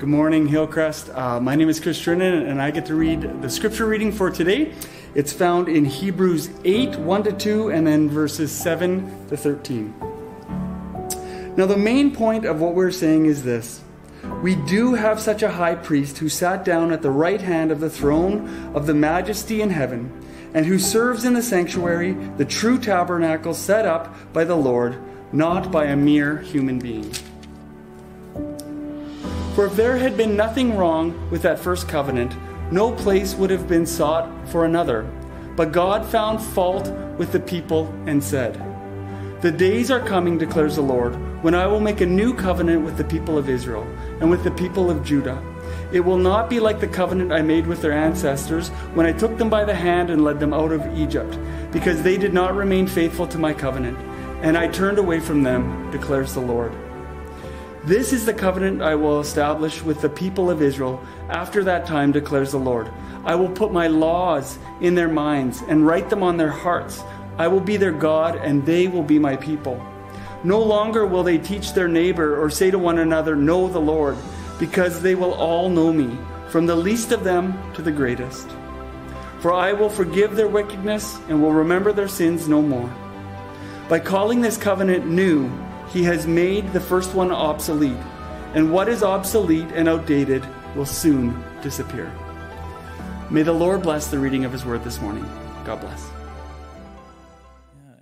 Good morning, Hillcrest. Uh, my name is Chris Trinan, and I get to read the scripture reading for today. It's found in Hebrews 8 1 to 2, and then verses 7 to 13. Now, the main point of what we're saying is this We do have such a high priest who sat down at the right hand of the throne of the majesty in heaven, and who serves in the sanctuary, the true tabernacle set up by the Lord, not by a mere human being. For if there had been nothing wrong with that first covenant, no place would have been sought for another. But God found fault with the people and said, The days are coming, declares the Lord, when I will make a new covenant with the people of Israel and with the people of Judah. It will not be like the covenant I made with their ancestors when I took them by the hand and led them out of Egypt, because they did not remain faithful to my covenant, and I turned away from them, declares the Lord. This is the covenant I will establish with the people of Israel after that time, declares the Lord. I will put my laws in their minds and write them on their hearts. I will be their God, and they will be my people. No longer will they teach their neighbor or say to one another, Know the Lord, because they will all know me, from the least of them to the greatest. For I will forgive their wickedness and will remember their sins no more. By calling this covenant new, he has made the first one obsolete, and what is obsolete and outdated will soon disappear. May the Lord bless the reading of His word this morning. God bless.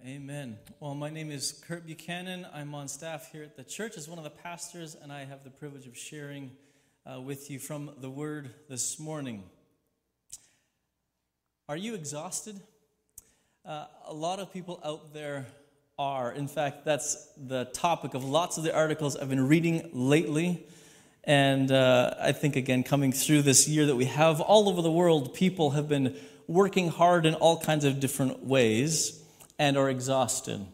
Yeah, amen. Well, my name is Kurt Buchanan. I'm on staff here at the church as one of the pastors, and I have the privilege of sharing uh, with you from the word this morning. Are you exhausted? Uh, a lot of people out there are. In fact, that's the topic of lots of the articles I've been reading lately. And uh, I think, again, coming through this year that we have all over the world, people have been working hard in all kinds of different ways and are exhausted.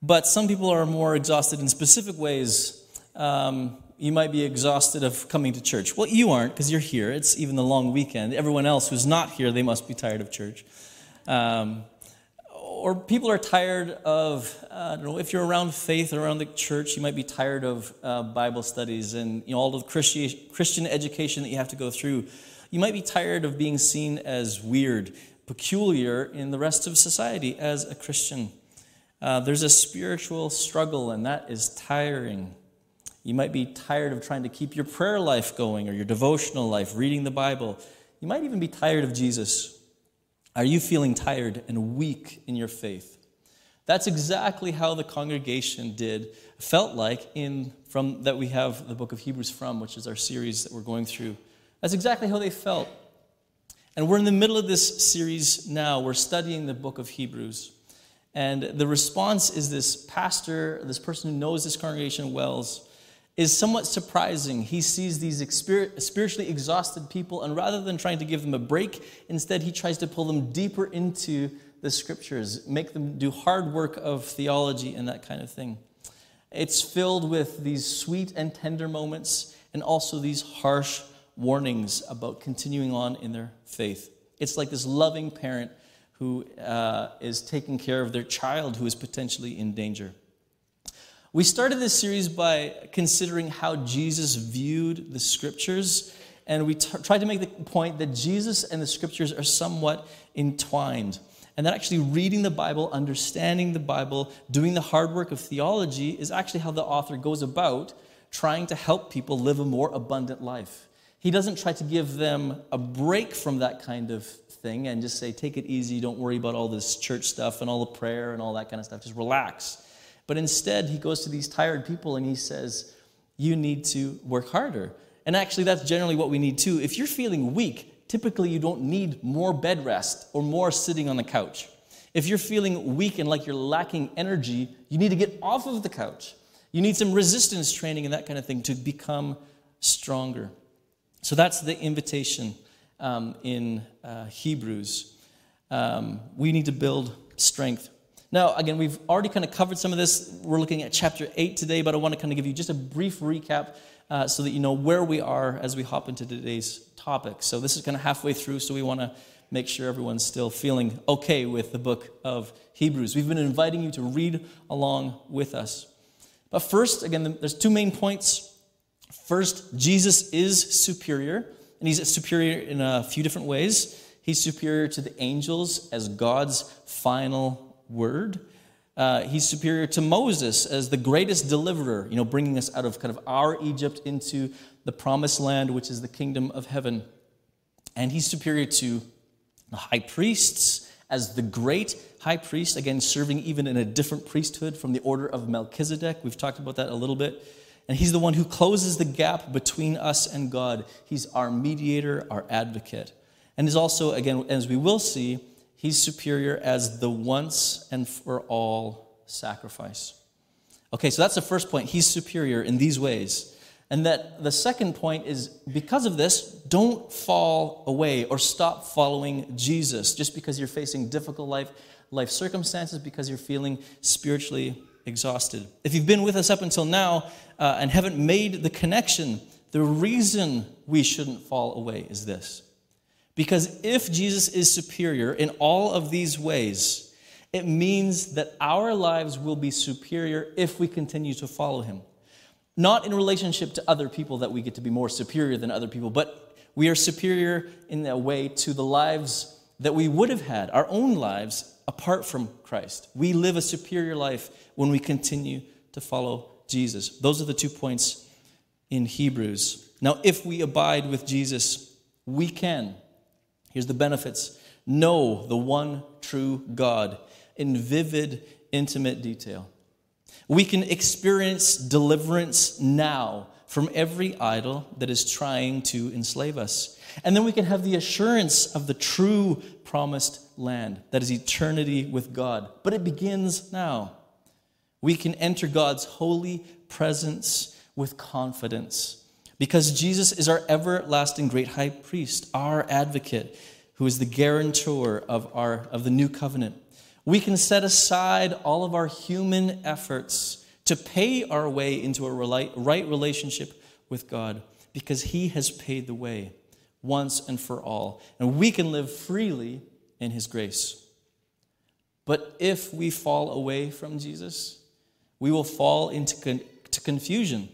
But some people are more exhausted in specific ways. Um, you might be exhausted of coming to church. Well, you aren't because you're here. It's even the long weekend. Everyone else who's not here, they must be tired of church. Um, or people are tired of, uh, I don't know, if you're around faith or around the church, you might be tired of uh, Bible studies and you know, all the Christi- Christian education that you have to go through. You might be tired of being seen as weird, peculiar in the rest of society as a Christian. Uh, there's a spiritual struggle, and that is tiring. You might be tired of trying to keep your prayer life going or your devotional life, reading the Bible. You might even be tired of Jesus. Are you feeling tired and weak in your faith? That's exactly how the congregation did, felt like in from that we have the book of Hebrews from, which is our series that we're going through. That's exactly how they felt. And we're in the middle of this series now. We're studying the book of Hebrews. And the response is this pastor, this person who knows this congregation wells, is somewhat surprising. He sees these spiritually exhausted people, and rather than trying to give them a break, instead he tries to pull them deeper into the scriptures, make them do hard work of theology and that kind of thing. It's filled with these sweet and tender moments and also these harsh warnings about continuing on in their faith. It's like this loving parent who uh, is taking care of their child who is potentially in danger. We started this series by considering how Jesus viewed the scriptures, and we t- tried to make the point that Jesus and the scriptures are somewhat entwined. And that actually reading the Bible, understanding the Bible, doing the hard work of theology is actually how the author goes about trying to help people live a more abundant life. He doesn't try to give them a break from that kind of thing and just say, take it easy, don't worry about all this church stuff and all the prayer and all that kind of stuff, just relax. But instead, he goes to these tired people and he says, You need to work harder. And actually, that's generally what we need too. If you're feeling weak, typically you don't need more bed rest or more sitting on the couch. If you're feeling weak and like you're lacking energy, you need to get off of the couch. You need some resistance training and that kind of thing to become stronger. So that's the invitation um, in uh, Hebrews. Um, we need to build strength. Now, again, we've already kind of covered some of this. We're looking at chapter 8 today, but I want to kind of give you just a brief recap uh, so that you know where we are as we hop into today's topic. So, this is kind of halfway through, so we want to make sure everyone's still feeling okay with the book of Hebrews. We've been inviting you to read along with us. But first, again, there's two main points. First, Jesus is superior, and he's superior in a few different ways. He's superior to the angels as God's final word. Uh, he's superior to Moses as the greatest deliverer, you know, bringing us out of kind of our Egypt into the promised land, which is the kingdom of heaven. And he's superior to the high priests as the great high priest, again, serving even in a different priesthood from the order of Melchizedek. We've talked about that a little bit. And he's the one who closes the gap between us and God. He's our mediator, our advocate. And is also, again, as we will see, he's superior as the once and for all sacrifice. Okay, so that's the first point. He's superior in these ways. And that the second point is because of this, don't fall away or stop following Jesus just because you're facing difficult life, life circumstances, because you're feeling spiritually exhausted. If you've been with us up until now uh, and haven't made the connection, the reason we shouldn't fall away is this because if Jesus is superior in all of these ways, it means that our lives will be superior if we continue to follow him. Not in relationship to other people that we get to be more superior than other people, but we are superior in a way to the lives that we would have had, our own lives, apart from Christ. We live a superior life when we continue to follow Jesus. Those are the two points in Hebrews. Now, if we abide with Jesus, we can Here's the benefits know the one true God in vivid, intimate detail. We can experience deliverance now from every idol that is trying to enslave us. And then we can have the assurance of the true promised land that is eternity with God. But it begins now. We can enter God's holy presence with confidence because Jesus is our everlasting great high priest, our advocate, who is the guarantor of, our, of the new covenant. We can set aside all of our human efforts to pay our way into a right relationship with God because He has paid the way once and for all. And we can live freely in His grace. But if we fall away from Jesus, we will fall into con- confusion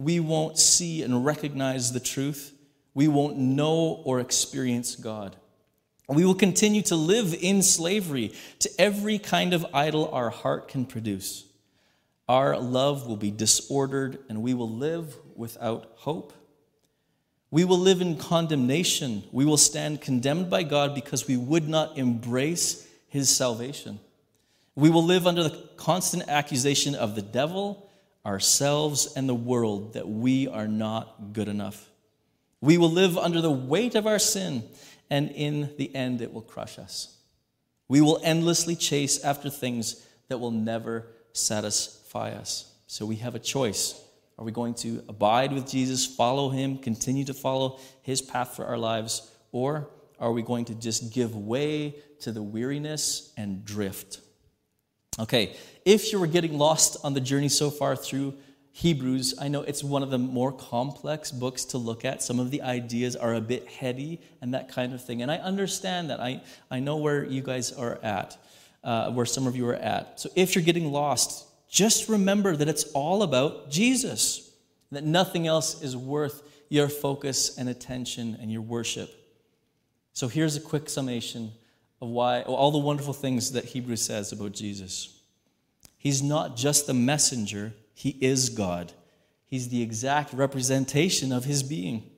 we won't see and recognize the truth. We won't know or experience God. We will continue to live in slavery to every kind of idol our heart can produce. Our love will be disordered and we will live without hope. We will live in condemnation. We will stand condemned by God because we would not embrace his salvation. We will live under the constant accusation of the devil ourselves and the world that we are not good enough. We will live under the weight of our sin, and in the end, it will crush us. We will endlessly chase after things that will never satisfy us. So we have a choice. Are we going to abide with Jesus, follow him, continue to follow his path for our lives, or are we going to just give way to the weariness and drift? Okay, if you were getting lost on the journey so far through Hebrews, I know it's one of the more complex books to look at. Some of the ideas are a bit heady and that kind of thing. And I understand that. I, I know where you guys are at, uh, where some of you are at. So if you're getting lost, just remember that it's all about Jesus, that nothing else is worth your focus and attention and your worship. So here's a quick summation of why all the wonderful things that Hebrews says about Jesus. He's not just the messenger, he is God. He's the exact representation of his being.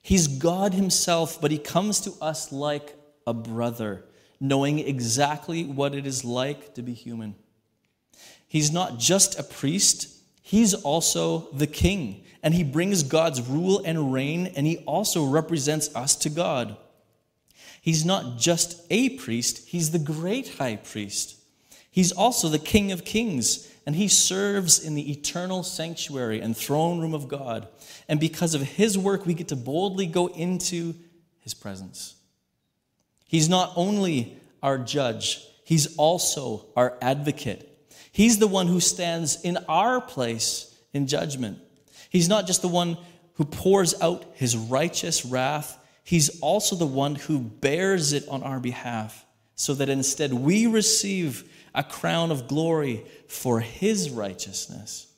He's God himself, but he comes to us like a brother, knowing exactly what it is like to be human. He's not just a priest, he's also the king, and he brings God's rule and reign, and he also represents us to God. He's not just a priest, he's the great high priest. He's also the King of kings, and he serves in the eternal sanctuary and throne room of God. And because of his work, we get to boldly go into his presence. He's not only our judge, he's also our advocate. He's the one who stands in our place in judgment. He's not just the one who pours out his righteous wrath He's also the one who bears it on our behalf, so that instead we receive a crown of glory for His righteousness.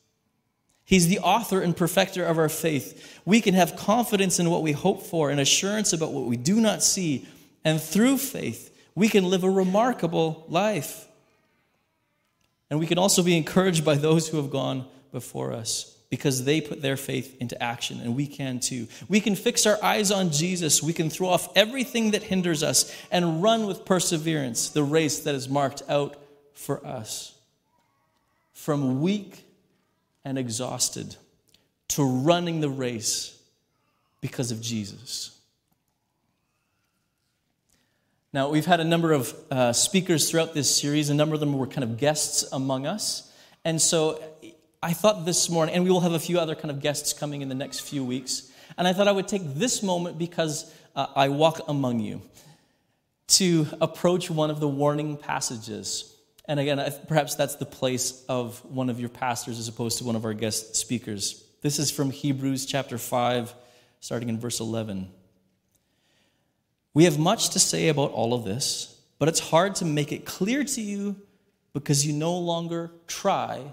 He's the author and perfecter of our faith. We can have confidence in what we hope for and assurance about what we do not see. And through faith, we can live a remarkable life. And we can also be encouraged by those who have gone before us because they put their faith into action, and we can too. We can fix our eyes on Jesus. We can throw off everything that hinders us and run with perseverance the race that is marked out for us. From weak and exhausted to running the race because of Jesus. Now, we've had a number of uh, speakers throughout this series. A number of them were kind of guests among us. And so I thought this morning, and we will have a few other kind of guests coming in the next few weeks. And I thought I would take this moment because uh, I walk among you to approach one of the warning passages. And again, perhaps that's the place of one of your pastors as opposed to one of our guest speakers. This is from Hebrews chapter 5, starting in verse 11. We have much to say about all of this, but it's hard to make it clear to you because you no longer try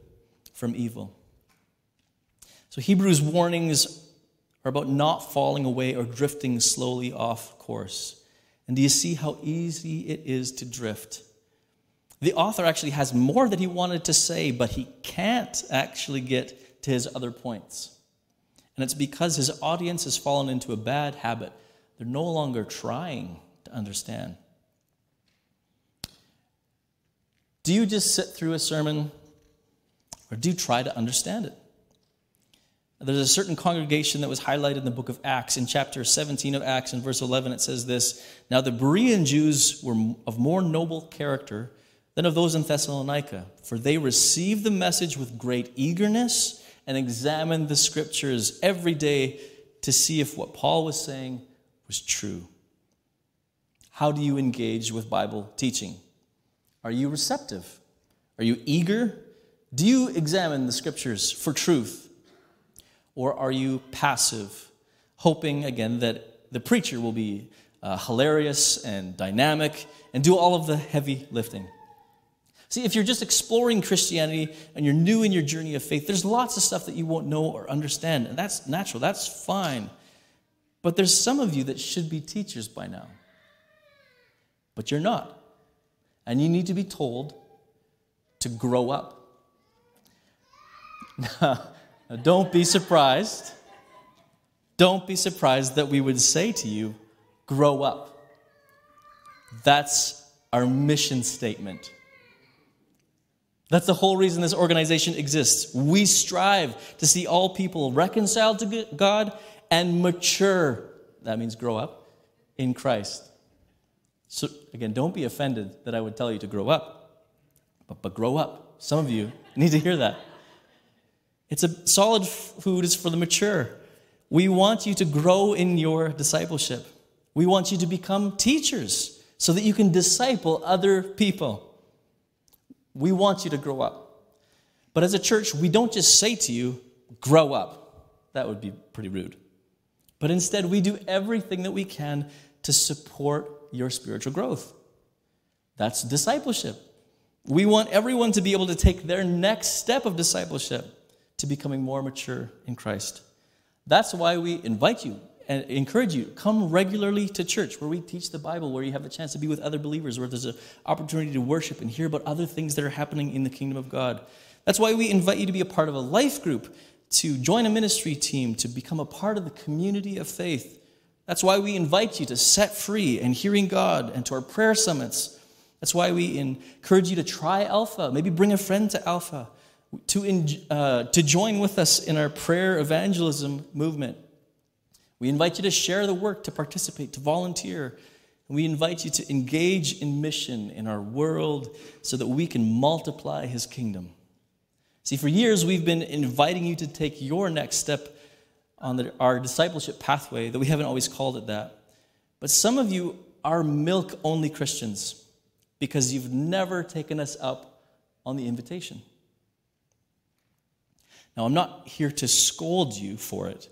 from evil. So, Hebrews' warnings are about not falling away or drifting slowly off course. And do you see how easy it is to drift? The author actually has more that he wanted to say, but he can't actually get to his other points. And it's because his audience has fallen into a bad habit they're no longer trying to understand. Do you just sit through a sermon or do try to understand it? There's a certain congregation that was highlighted in the book of Acts. In chapter 17 of Acts, in verse 11, it says this Now the Berean Jews were of more noble character than of those in Thessalonica, for they received the message with great eagerness and examined the scriptures every day to see if what Paul was saying was true. How do you engage with Bible teaching? Are you receptive? Are you eager? Do you examine the scriptures for truth? Or are you passive, hoping again that the preacher will be uh, hilarious and dynamic and do all of the heavy lifting? See, if you're just exploring Christianity and you're new in your journey of faith, there's lots of stuff that you won't know or understand, and that's natural, that's fine. But there's some of you that should be teachers by now. But you're not. And you need to be told to grow up. Don't be surprised. Don't be surprised that we would say to you, grow up. That's our mission statement. That's the whole reason this organization exists. We strive to see all people reconciled to God and mature. That means grow up in Christ. So, again, don't be offended that I would tell you to grow up, but, but grow up. Some of you need to hear that. It's a solid food is for the mature. We want you to grow in your discipleship. We want you to become teachers so that you can disciple other people. We want you to grow up. But as a church, we don't just say to you, grow up. That would be pretty rude. But instead, we do everything that we can to support your spiritual growth. That's discipleship. We want everyone to be able to take their next step of discipleship to becoming more mature in Christ. That's why we invite you and encourage you come regularly to church where we teach the Bible, where you have a chance to be with other believers, where there's an opportunity to worship and hear about other things that are happening in the kingdom of God. That's why we invite you to be a part of a life group to join a ministry team, to become a part of the community of faith. That's why we invite you to set free and hearing God and to our prayer summits. That's why we encourage you to try Alpha. Maybe bring a friend to Alpha to, uh, to join with us in our prayer evangelism movement. We invite you to share the work, to participate, to volunteer. We invite you to engage in mission in our world so that we can multiply his kingdom. See, for years we've been inviting you to take your next step on the, our discipleship pathway, that we haven't always called it that. But some of you are milk only Christians because you've never taken us up on the invitation. Now, I'm not here to scold you for it.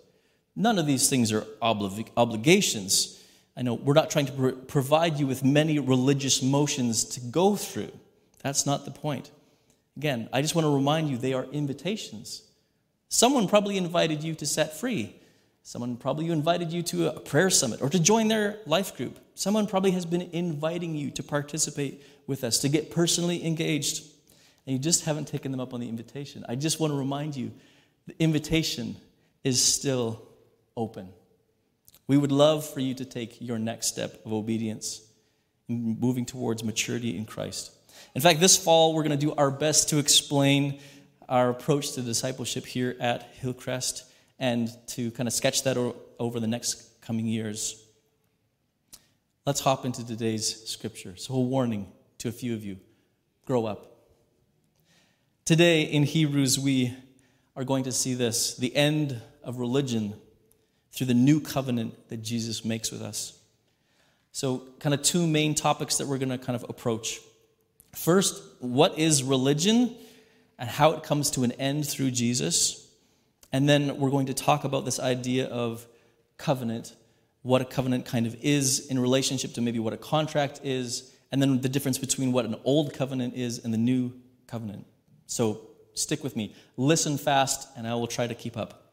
None of these things are obli- obligations. I know we're not trying to pro- provide you with many religious motions to go through. That's not the point. Again, I just want to remind you they are invitations. Someone probably invited you to set free. Someone probably invited you to a prayer summit or to join their life group. Someone probably has been inviting you to participate with us, to get personally engaged, and you just haven't taken them up on the invitation. I just want to remind you the invitation is still open. We would love for you to take your next step of obedience, moving towards maturity in Christ. In fact, this fall, we're going to do our best to explain our approach to discipleship here at Hillcrest and to kind of sketch that over the next coming years. Let's hop into today's scripture. So, a warning to a few of you grow up. Today in Hebrews, we are going to see this the end of religion through the new covenant that Jesus makes with us. So, kind of two main topics that we're going to kind of approach. First, what is religion and how it comes to an end through Jesus? And then we're going to talk about this idea of covenant, what a covenant kind of is in relationship to maybe what a contract is, and then the difference between what an old covenant is and the new covenant. So stick with me. Listen fast, and I will try to keep up.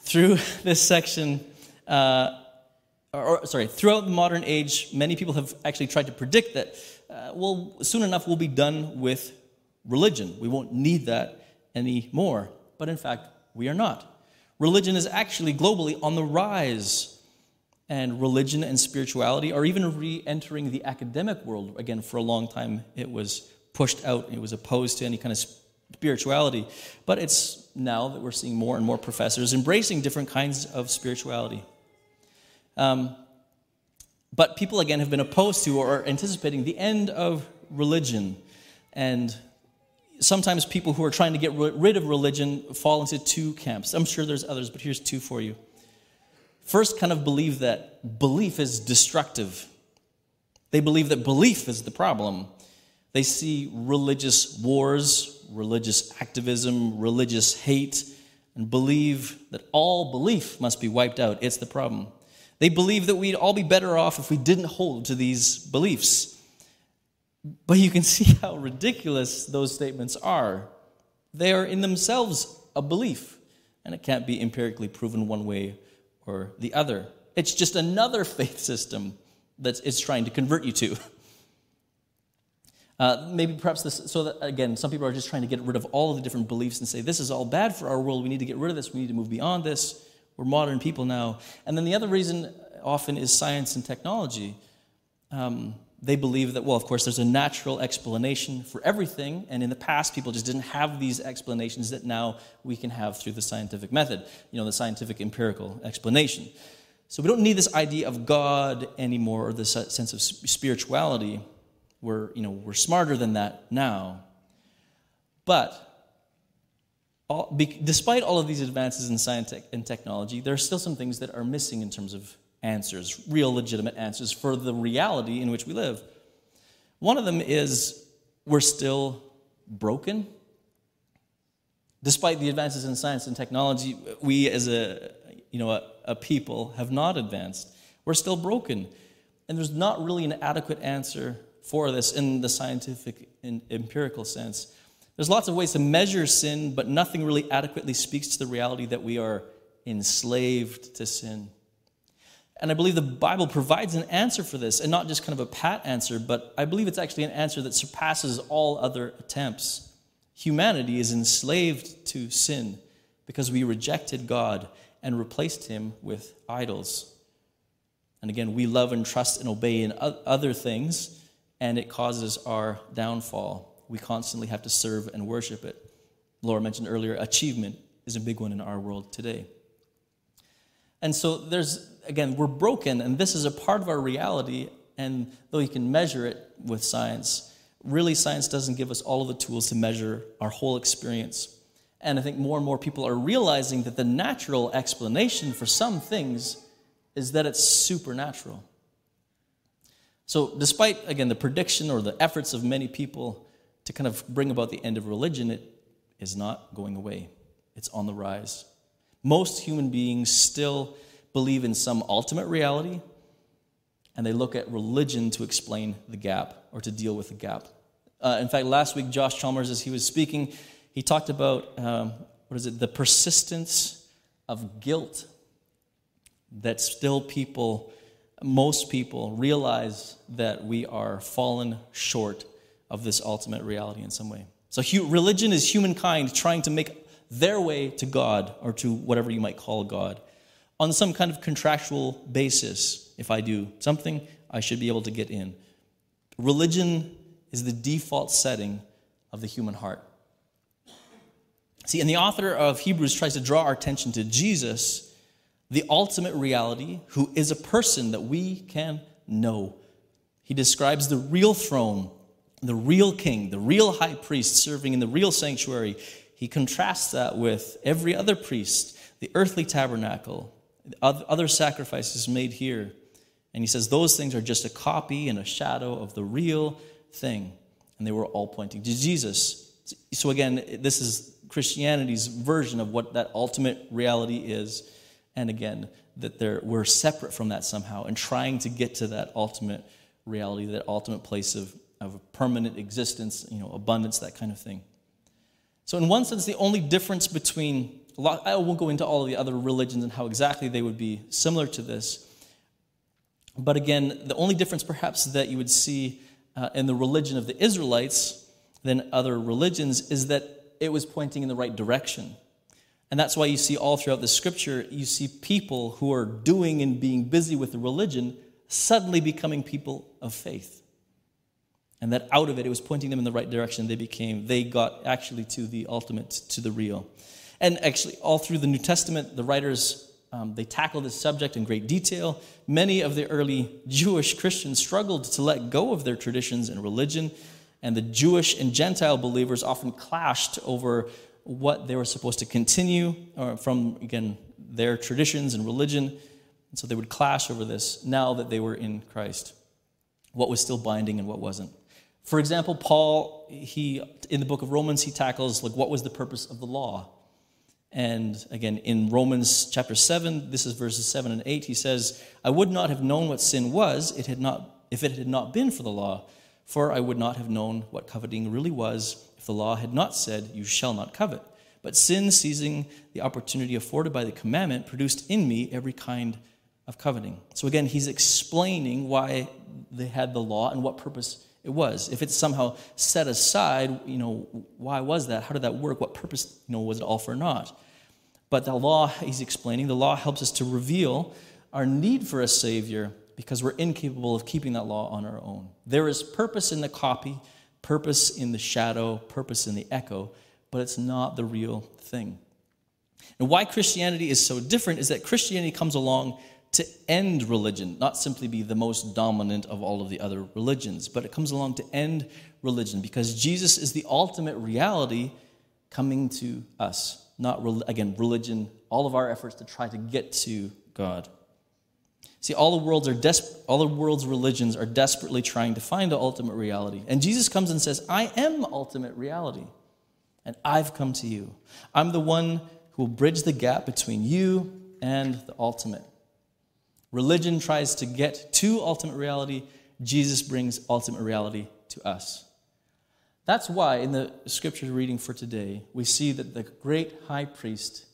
Through this section, uh, or, or, sorry, throughout the modern age, many people have actually tried to predict that, uh, well, soon enough we'll be done with religion. We won't need that anymore but in fact, we are not. Religion is actually globally on the rise. And religion and spirituality are even re entering the academic world. Again, for a long time, it was pushed out, it was opposed to any kind of spirituality. But it's now that we're seeing more and more professors embracing different kinds of spirituality. Um, but people, again, have been opposed to or anticipating the end of religion and sometimes people who are trying to get rid of religion fall into two camps. I'm sure there's others, but here's two for you. First, kind of believe that belief is destructive. They believe that belief is the problem. They see religious wars, religious activism, religious hate, and believe that all belief must be wiped out. It's the problem. They believe that we'd all be better off if we didn't hold to these beliefs. But you can see how ridiculous those statements are. They are in themselves a belief, and it can't be empirically proven one way or the other. It's just another faith system that it's trying to convert you to. Uh, maybe perhaps this, so that again, some people are just trying to get rid of all of the different beliefs and say, this is all bad for our world. We need to get rid of this. We need to move beyond this. We're modern people now. And then the other reason often is science and technology. Um, they believe that, well, of course, there's a natural explanation for everything, and in the past, people just didn't have these explanations that now we can have through the scientific method, you know, the scientific empirical explanation. So we don't need this idea of God anymore or this sense of spirituality. We're, you know, we're smarter than that now. But all, be, despite all of these advances in science and technology, there are still some things that are missing in terms of answers, real legitimate answers for the reality in which we live. One of them is we're still broken. Despite the advances in science and technology, we as a, you know, a, a people have not advanced. We're still broken. And there's not really an adequate answer for this in the scientific and empirical sense. There's lots of ways to measure sin, but nothing really adequately speaks to the reality that we are enslaved to sin. And I believe the Bible provides an answer for this, and not just kind of a pat answer, but I believe it's actually an answer that surpasses all other attempts. Humanity is enslaved to sin because we rejected God and replaced him with idols. And again, we love and trust and obey in other things, and it causes our downfall. We constantly have to serve and worship it. Laura mentioned earlier, achievement is a big one in our world today. And so there's again, we're broken, and this is a part of our reality. And though you can measure it with science, really science doesn't give us all of the tools to measure our whole experience. And I think more and more people are realizing that the natural explanation for some things is that it's supernatural. So, despite, again, the prediction or the efforts of many people to kind of bring about the end of religion, it is not going away. It's on the rise. Most human beings still believe in some ultimate reality, and they look at religion to explain the gap or to deal with the gap. Uh, in fact, last week, Josh Chalmers, as he was speaking, he talked about um, what is it, the persistence of guilt that still people, most people, realize that we are fallen short of this ultimate reality in some way. So, religion is humankind trying to make their way to God or to whatever you might call God on some kind of contractual basis. If I do something, I should be able to get in. Religion is the default setting of the human heart. See, and the author of Hebrews tries to draw our attention to Jesus, the ultimate reality, who is a person that we can know. He describes the real throne, the real king, the real high priest serving in the real sanctuary. He contrasts that with every other priest, the earthly tabernacle, other sacrifices made here. And he says those things are just a copy and a shadow of the real thing. And they were all pointing to Jesus. So, again, this is Christianity's version of what that ultimate reality is. And again, that we're separate from that somehow and trying to get to that ultimate reality, that ultimate place of, of permanent existence, you know, abundance, that kind of thing. So, in one sense, the only difference between, I won't go into all of the other religions and how exactly they would be similar to this. But again, the only difference perhaps that you would see uh, in the religion of the Israelites than other religions is that it was pointing in the right direction. And that's why you see all throughout the scripture, you see people who are doing and being busy with the religion suddenly becoming people of faith. And that out of it, it was pointing them in the right direction. They became, they got actually to the ultimate, to the real. And actually, all through the New Testament, the writers um, they tackle this subject in great detail. Many of the early Jewish Christians struggled to let go of their traditions and religion, and the Jewish and Gentile believers often clashed over what they were supposed to continue uh, from, again, their traditions and religion. And so they would clash over this now that they were in Christ. What was still binding and what wasn't. For example, Paul, he in the book of Romans, he tackles like what was the purpose of the law? And again, in Romans chapter 7, this is verses 7 and 8, he says, I would not have known what sin was it had not, if it had not been for the law, for I would not have known what coveting really was if the law had not said, You shall not covet. But sin, seizing the opportunity afforded by the commandment, produced in me every kind of coveting. So again, he's explaining why they had the law and what purpose it was. If it's somehow set aside, you know, why was that? How did that work? What purpose, you know, was it all for not? But the law, he's explaining, the law helps us to reveal our need for a Savior because we're incapable of keeping that law on our own. There is purpose in the copy, purpose in the shadow, purpose in the echo, but it's not the real thing. And why Christianity is so different is that Christianity comes along to end religion, not simply be the most dominant of all of the other religions, but it comes along to end religion because Jesus is the ultimate reality coming to us. Not, again, religion, all of our efforts to try to get to God. See, all the world's are des- all the world's religions are desperately trying to find the ultimate reality. And Jesus comes and says, I am ultimate reality. And I've come to you. I'm the one who will bridge the gap between you and the ultimate. Religion tries to get to ultimate reality, Jesus brings ultimate reality to us. That's why in the scripture reading for today, we see that the great high priest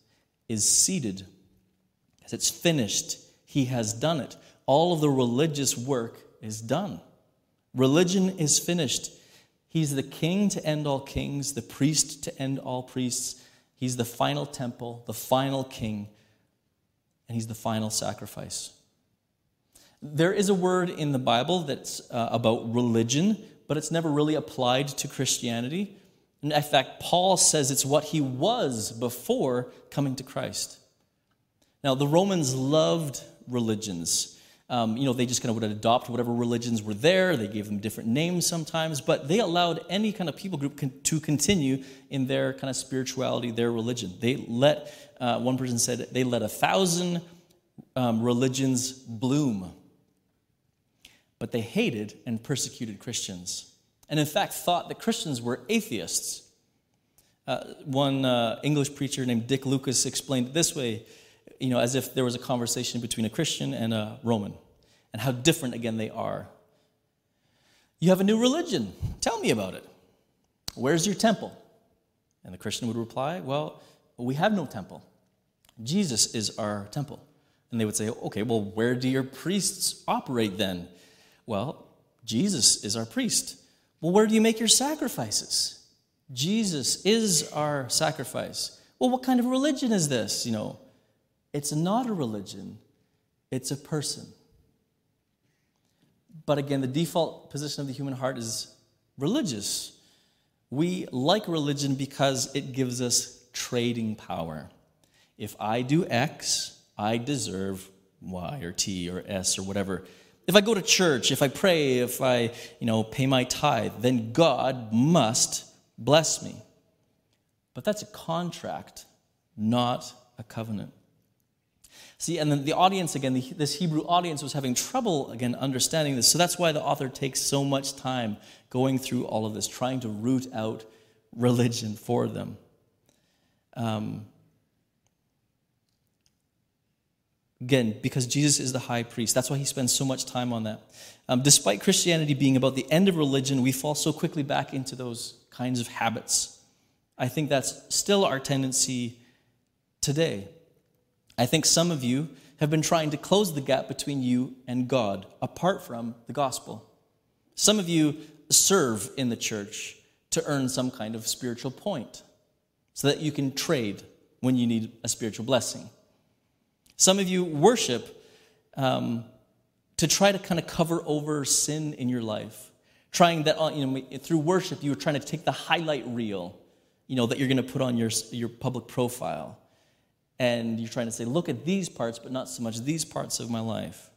is seated. As it's finished, he has done it. All of the religious work is done. Religion is finished. He's the king to end all kings, the priest to end all priests. He's the final temple, the final king, and he's the final sacrifice. There is a word in the Bible that's uh, about religion, but it's never really applied to Christianity. In fact, Paul says it's what he was before coming to Christ. Now, the Romans loved religions. Um, you know, they just kind of would adopt whatever religions were there. They gave them different names sometimes, but they allowed any kind of people group con- to continue in their kind of spirituality, their religion. They let, uh, one person said, they let a thousand um, religions bloom. But they hated and persecuted Christians. And in fact, thought that Christians were atheists. Uh, one uh, English preacher named Dick Lucas explained it this way you know, as if there was a conversation between a Christian and a Roman, and how different, again, they are. You have a new religion. Tell me about it. Where's your temple? And the Christian would reply, Well, we have no temple. Jesus is our temple. And they would say, Okay, well, where do your priests operate then? Well, Jesus is our priest. Well, where do you make your sacrifices? Jesus is our sacrifice. Well, what kind of religion is this? You know, it's not a religion, it's a person. But again, the default position of the human heart is religious. We like religion because it gives us trading power. If I do X, I deserve Y or T or S or whatever. If I go to church, if I pray, if I, you know, pay my tithe, then God must bless me. But that's a contract, not a covenant. See, and then the audience, again, the, this Hebrew audience was having trouble, again, understanding this. So that's why the author takes so much time going through all of this, trying to root out religion for them. Um, again, because Jesus is the high priest. That's why he spends so much time on that. Um, despite Christianity being about the end of religion, we fall so quickly back into those kinds of habits. I think that's still our tendency today. I think some of you have been trying to close the gap between you and God apart from the gospel. Some of you serve in the church to earn some kind of spiritual point so that you can trade when you need a spiritual blessing. Some of you worship um, to try to kind of cover over sin in your life, trying that you know through worship you are trying to take the highlight reel, you know that you're going to put on your your public profile and you're trying to say, look at these parts, but not so much these parts of my life.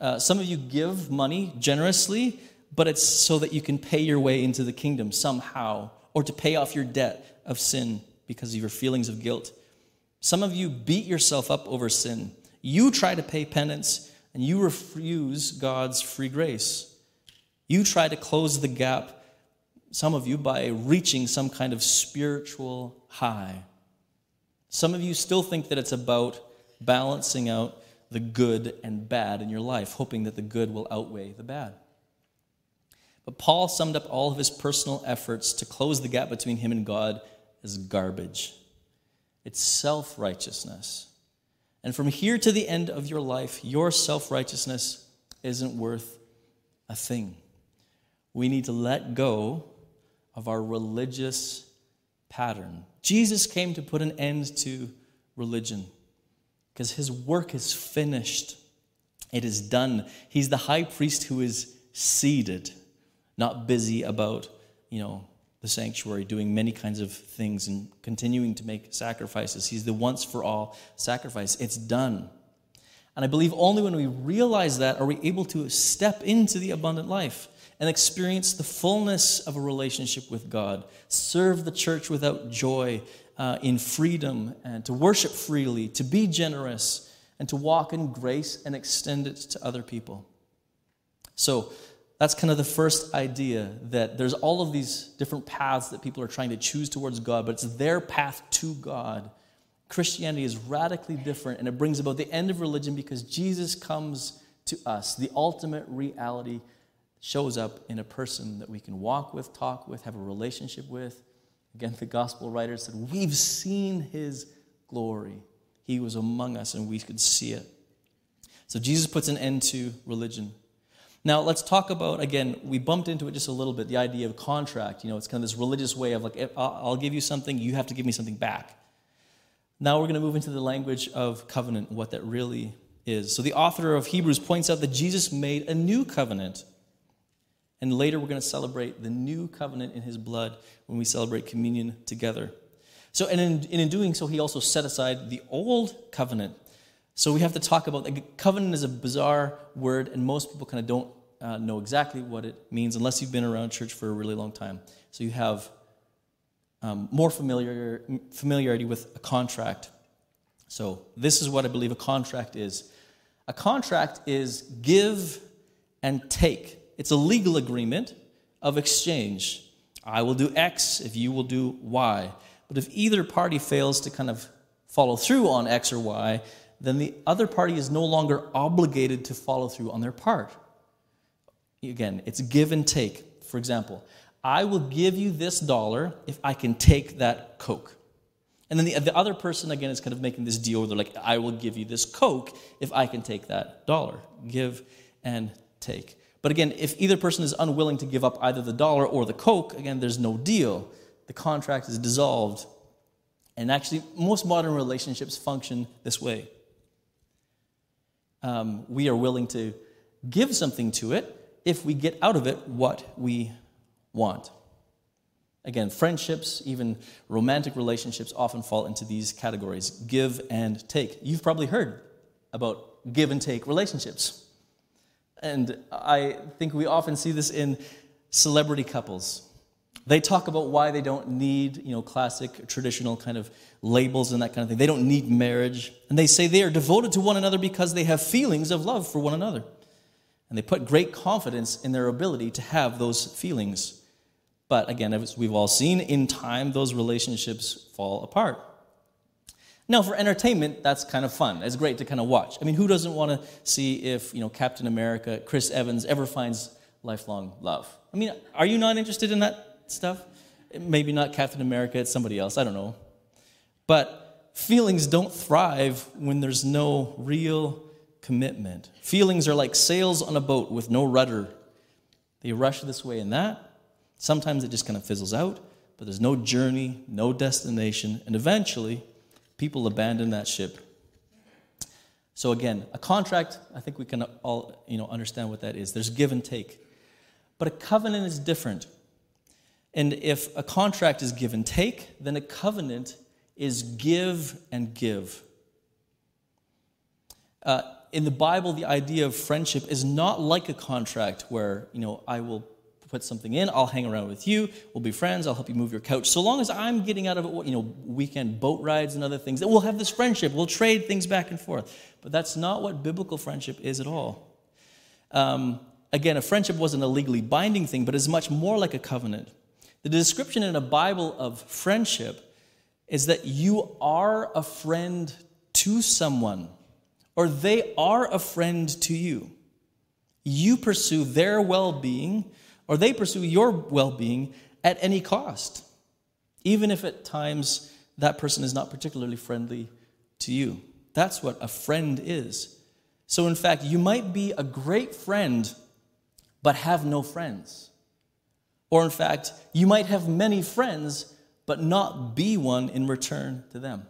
Uh, some of you give money generously, but it's so that you can pay your way into the kingdom somehow, or to pay off your debt of sin because of your feelings of guilt. Some of you beat yourself up over sin. You try to pay penance, and you refuse God's free grace. You try to close the gap, some of you, by reaching some kind of spiritual high. Some of you still think that it's about balancing out the good and bad in your life, hoping that the good will outweigh the bad. But Paul summed up all of his personal efforts to close the gap between him and God as garbage. It's self righteousness. And from here to the end of your life, your self righteousness isn't worth a thing. We need to let go of our religious pattern. Jesus came to put an end to religion because his work is finished. It is done. He's the high priest who is seated, not busy about, you know, the sanctuary, doing many kinds of things and continuing to make sacrifices. He's the once for all sacrifice. It's done. And I believe only when we realize that are we able to step into the abundant life and experience the fullness of a relationship with God, serve the church without joy, uh, in freedom, and to worship freely, to be generous, and to walk in grace and extend it to other people. So, that's kind of the first idea that there's all of these different paths that people are trying to choose towards God, but it's their path to God. Christianity is radically different, and it brings about the end of religion because Jesus comes to us, the ultimate reality shows up in a person that we can walk with, talk with, have a relationship with. Again, the gospel writer said, We've seen his glory. He was among us and we could see it. So Jesus puts an end to religion. Now, let's talk about, again, we bumped into it just a little bit, the idea of contract. You know, it's kind of this religious way of like, I'll give you something, you have to give me something back. Now we're going to move into the language of covenant, what that really is. So the author of Hebrews points out that Jesus made a new covenant and later, we're going to celebrate the new covenant in his blood when we celebrate communion together. So, and in, in doing so, he also set aside the old covenant. So we have to talk about like, covenant is a bizarre word, and most people kind of don't uh, know exactly what it means unless you've been around church for a really long time. So you have um, more familiar, familiarity with a contract. So this is what I believe a contract is. A contract is give and take. It's a legal agreement of exchange. I will do X if you will do Y. But if either party fails to kind of follow through on X or Y, then the other party is no longer obligated to follow through on their part. Again, it's give and take. For example, I will give you this dollar if I can take that Coke. And then the, the other person, again, is kind of making this deal where they're like, I will give you this Coke if I can take that dollar. Give and take. But again, if either person is unwilling to give up either the dollar or the Coke, again, there's no deal. The contract is dissolved. And actually, most modern relationships function this way. Um, we are willing to give something to it if we get out of it what we want. Again, friendships, even romantic relationships, often fall into these categories give and take. You've probably heard about give and take relationships. And I think we often see this in celebrity couples. They talk about why they don't need, you know, classic, traditional kind of labels and that kind of thing. They don't need marriage. And they say they are devoted to one another because they have feelings of love for one another. And they put great confidence in their ability to have those feelings. But again, as we've all seen, in time, those relationships fall apart. Now, for entertainment, that's kind of fun. It's great to kind of watch. I mean, who doesn't want to see if, you know, Captain America, Chris Evans, ever finds lifelong love? I mean, are you not interested in that stuff? Maybe not Captain America, it's somebody else. I don't know. But feelings don't thrive when there's no real commitment. Feelings are like sails on a boat with no rudder. They rush this way and that, Sometimes it just kind of fizzles out, but there's no journey, no destination, and eventually people abandon that ship. So again, a contract, I think we can all you know, understand what that is. There's give and take. But a covenant is different. And if a contract is give and take, then a covenant is give and give. Uh, in the Bible, the idea of friendship is not like a contract where, you know, I will put something in. I'll hang around with you. We'll be friends. I'll help you move your couch. So long as I'm getting out of it, you know, weekend boat rides and other things, we'll have this friendship. We'll trade things back and forth. But that's not what biblical friendship is at all. Um, again, a friendship wasn't a legally binding thing, but is much more like a covenant. The description in a Bible of friendship is that you are a friend to someone, or they are a friend to you. You pursue their well being or they pursue your well being at any cost, even if at times that person is not particularly friendly to you. That's what a friend is. So, in fact, you might be a great friend, but have no friends. Or, in fact, you might have many friends, but not be one in return to them.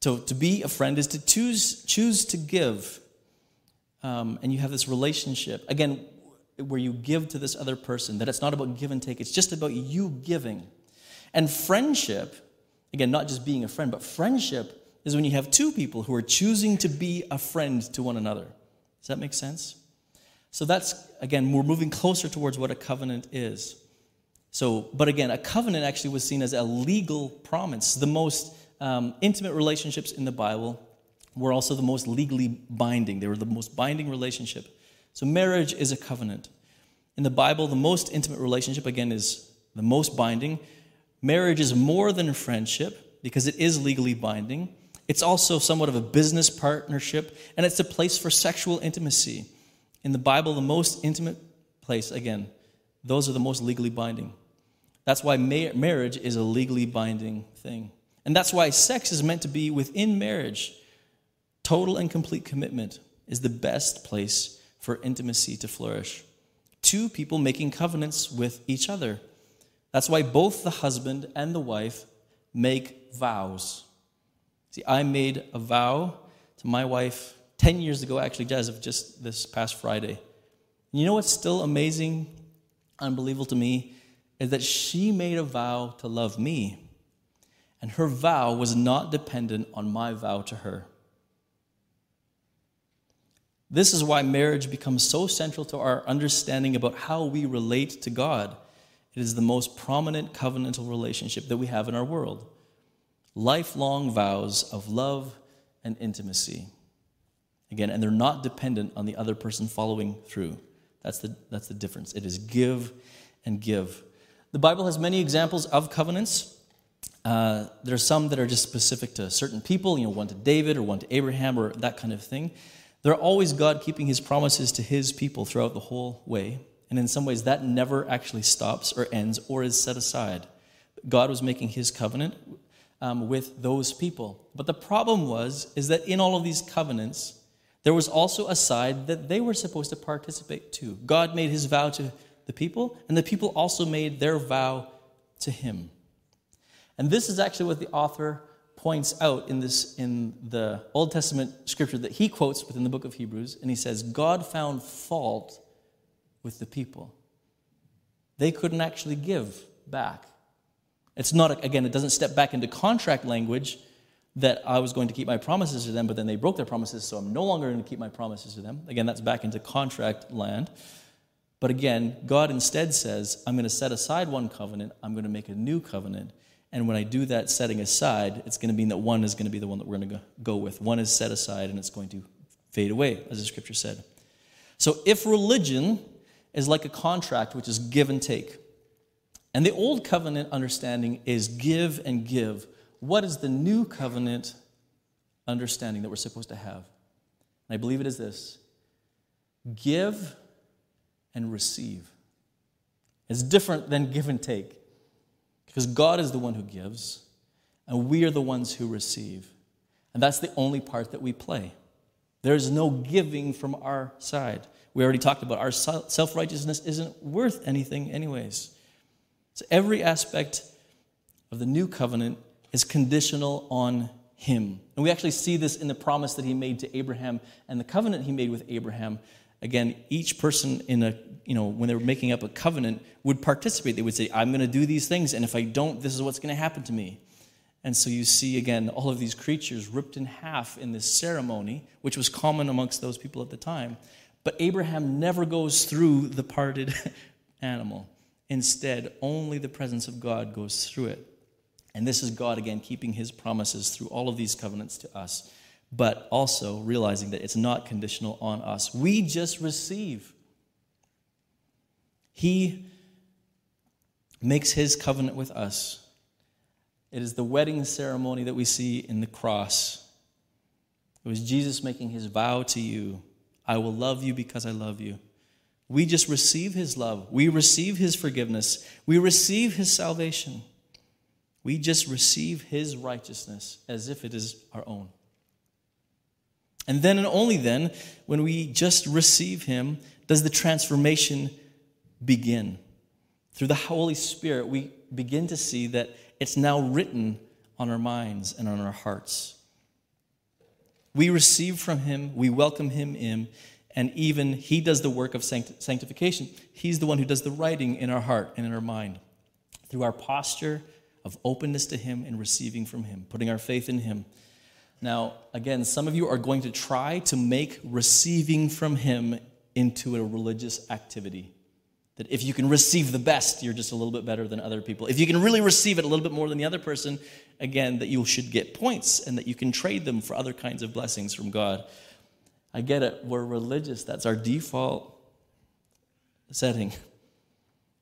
So, to be a friend is to choose, choose to give. Um, and you have this relationship. Again, where you give to this other person, that it's not about give and take, it's just about you giving. And friendship, again, not just being a friend, but friendship is when you have two people who are choosing to be a friend to one another. Does that make sense? So that's, again, we're moving closer towards what a covenant is. So, but again, a covenant actually was seen as a legal promise. The most um, intimate relationships in the Bible were also the most legally binding. They were the most binding relationship. So, marriage is a covenant. In the Bible, the most intimate relationship, again, is the most binding. Marriage is more than a friendship because it is legally binding. It's also somewhat of a business partnership, and it's a place for sexual intimacy. In the Bible, the most intimate place, again, those are the most legally binding. That's why ma- marriage is a legally binding thing. And that's why sex is meant to be within marriage. Total and complete commitment is the best place for intimacy to flourish. Two people making covenants with each other. That's why both the husband and the wife make vows. See, I made a vow to my wife 10 years ago, actually, as of just this past Friday. And you know what's still amazing, unbelievable to me, is that she made a vow to love me. And her vow was not dependent on my vow to her. This is why marriage becomes so central to our understanding about how we relate to God. It is the most prominent covenantal relationship that we have in our world. Lifelong vows of love and intimacy. Again, and they're not dependent on the other person following through. That's the, that's the difference. It is give and give. The Bible has many examples of covenants. Uh, there are some that are just specific to certain people, you know, one to David or one to Abraham or that kind of thing. They're always God keeping his promises to his people throughout the whole way. And in some ways, that never actually stops or ends or is set aside. God was making his covenant um, with those people. But the problem was, is that in all of these covenants, there was also a side that they were supposed to participate to. God made his vow to the people, and the people also made their vow to him. And this is actually what the author points out in this in the Old Testament scripture that he quotes within the book of Hebrews, and he says, God found fault with the people. They couldn't actually give back. It's not, again, it doesn't step back into contract language that I was going to keep my promises to them, but then they broke their promises, so I'm no longer going to keep my promises to them. Again, that's back into contract land. But again, God instead says, I'm going to set aside one covenant, I'm going to make a new covenant. And when I do that setting aside, it's going to mean that one is going to be the one that we're going to go with. One is set aside and it's going to fade away, as the scripture said. So if religion is like a contract, which is give and take, and the old covenant understanding is give and give, what is the new covenant understanding that we're supposed to have? And I believe it is this give and receive. It's different than give and take. Because God is the one who gives, and we are the ones who receive. And that's the only part that we play. There's no giving from our side. We already talked about our self righteousness isn't worth anything, anyways. So every aspect of the new covenant is conditional on Him. And we actually see this in the promise that He made to Abraham and the covenant He made with Abraham. Again, each person in a you know, when they were making up a covenant, would participate. They would say, I'm going to do these things, and if I don't, this is what's going to happen to me. And so you see again all of these creatures ripped in half in this ceremony, which was common amongst those people at the time. But Abraham never goes through the parted animal. Instead, only the presence of God goes through it. And this is God again keeping his promises through all of these covenants to us, but also realizing that it's not conditional on us. We just receive. He makes his covenant with us. It is the wedding ceremony that we see in the cross. It was Jesus making his vow to you I will love you because I love you. We just receive his love. We receive his forgiveness. We receive his salvation. We just receive his righteousness as if it is our own. And then and only then, when we just receive him, does the transformation begin. Through the Holy Spirit, we begin to see that it's now written on our minds and on our hearts. We receive from Him, we welcome Him in, and even He does the work of sanctification. He's the one who does the writing in our heart and in our mind. Through our posture of openness to Him and receiving from Him, putting our faith in Him. Now, again, some of you are going to try to make receiving from Him into a religious activity. That if you can receive the best, you're just a little bit better than other people. If you can really receive it a little bit more than the other person, again, that you should get points and that you can trade them for other kinds of blessings from God. I get it. We're religious. That's our default setting.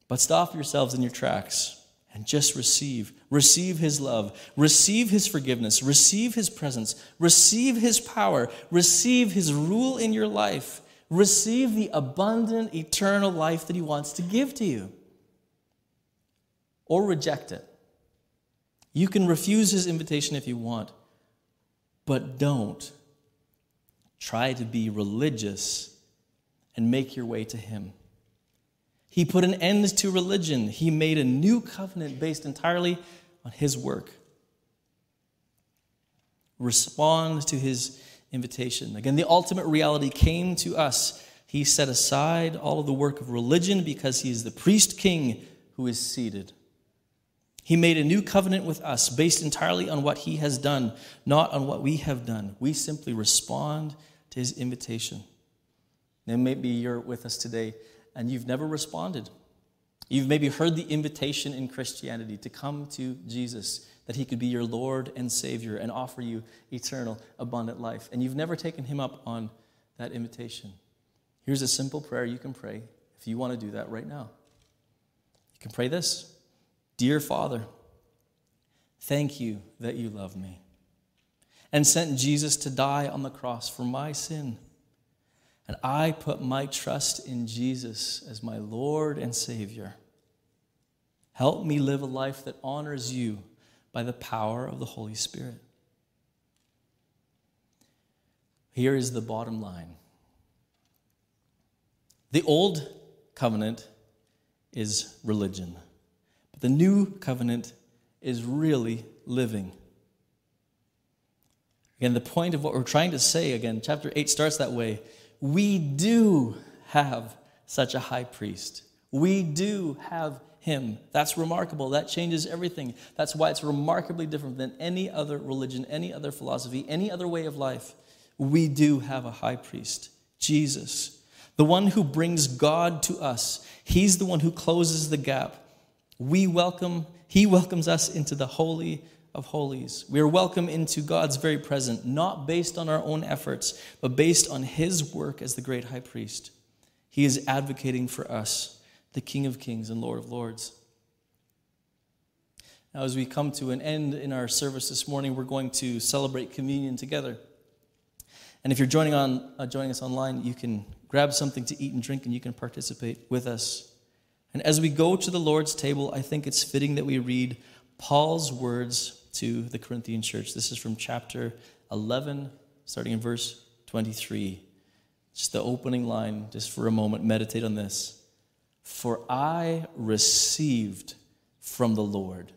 But stop yourselves in your tracks and just receive. Receive His love. Receive His forgiveness. Receive His presence. Receive His power. Receive His rule in your life receive the abundant eternal life that He wants to give to you. Or reject it. You can refuse His invitation if you want, but don't try to be religious and make your way to Him. He put an end to religion. He made a new covenant based entirely on His work. Respond to His invitation. Again, the ultimate reality came to us. He set aside all of the work of religion because he is the priest king who is seated. He made a new covenant with us based entirely on what he has done, not on what we have done. We simply respond to his invitation. And maybe you're with us today and you've never responded. You've maybe heard the invitation in Christianity to come to Jesus, that he could be your Lord and Savior and offer you eternal, abundant life. And you've never taken him up on that invitation. Here's a simple prayer you can pray if you want to do that right now. You can pray this Dear Father, thank you that you love me and sent Jesus to die on the cross for my sin. And I put my trust in Jesus as my Lord and Savior. Help me live a life that honors you by the power of the Holy Spirit. Here is the bottom line the old covenant is religion, but the new covenant is really living. Again, the point of what we're trying to say, again, chapter 8 starts that way. We do have such a high priest. We do have him. That's remarkable. That changes everything. That's why it's remarkably different than any other religion, any other philosophy, any other way of life. We do have a high priest, Jesus, the one who brings God to us. He's the one who closes the gap. We welcome, he welcomes us into the holy of holies. We are welcome into God's very presence, not based on our own efforts, but based on his work as the great high priest. He is advocating for us, the King of kings and Lord of lords. Now, as we come to an end in our service this morning, we're going to celebrate communion together. And if you're joining, on, uh, joining us online, you can grab something to eat and drink and you can participate with us. And as we go to the Lord's table, I think it's fitting that we read Paul's words to the Corinthian church. This is from chapter 11, starting in verse 23. Just the opening line, just for a moment, meditate on this. For I received from the Lord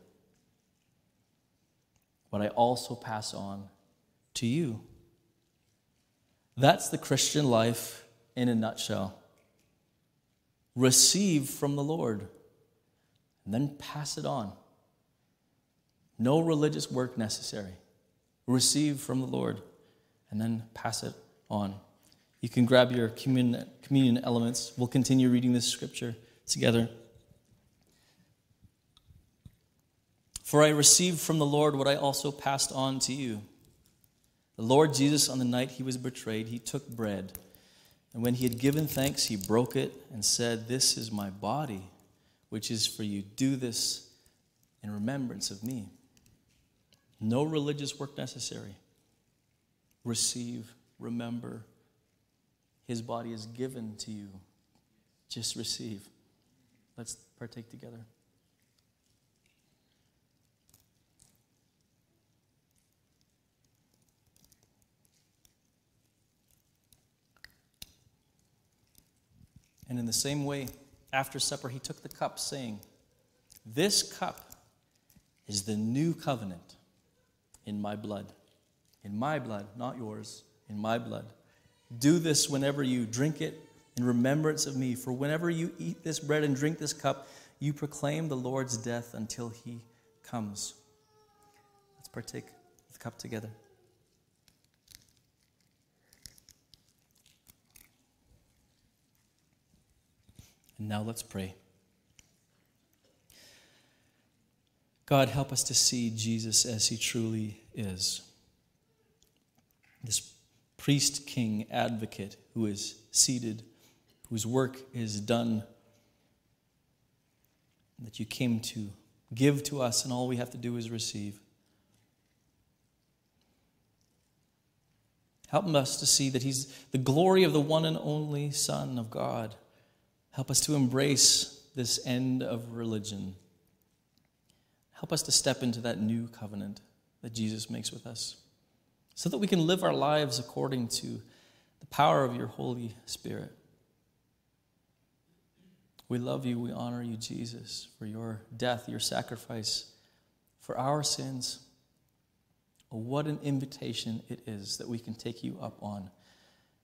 what I also pass on to you. That's the Christian life in a nutshell. Receive from the Lord and then pass it on. No religious work necessary. Receive from the Lord and then pass it on. You can grab your communion, communion elements. We'll continue reading this scripture together. For I received from the Lord what I also passed on to you. The Lord Jesus, on the night he was betrayed, he took bread. And when he had given thanks, he broke it and said, This is my body, which is for you. Do this in remembrance of me. No religious work necessary. Receive, remember, his body is given to you. Just receive. Let's partake together. And in the same way, after supper, he took the cup, saying, This cup is the new covenant in my blood. In my blood, not yours, in my blood. Do this whenever you drink it in remembrance of me. For whenever you eat this bread and drink this cup, you proclaim the Lord's death until he comes. Let's partake of the cup together. And now let's pray. God, help us to see Jesus as he truly is. This priest, king, advocate who is seated, whose work is done, that you came to give to us, and all we have to do is receive. Help us to see that He's the glory of the one and only Son of God. Help us to embrace this end of religion Help us to step into that new covenant that Jesus makes with us so that we can live our lives according to the power of your Holy Spirit. We love you. We honor you, Jesus, for your death, your sacrifice, for our sins. What an invitation it is that we can take you up on.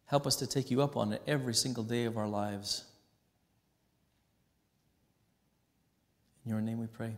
Help us to take you up on it every single day of our lives. In your name we pray.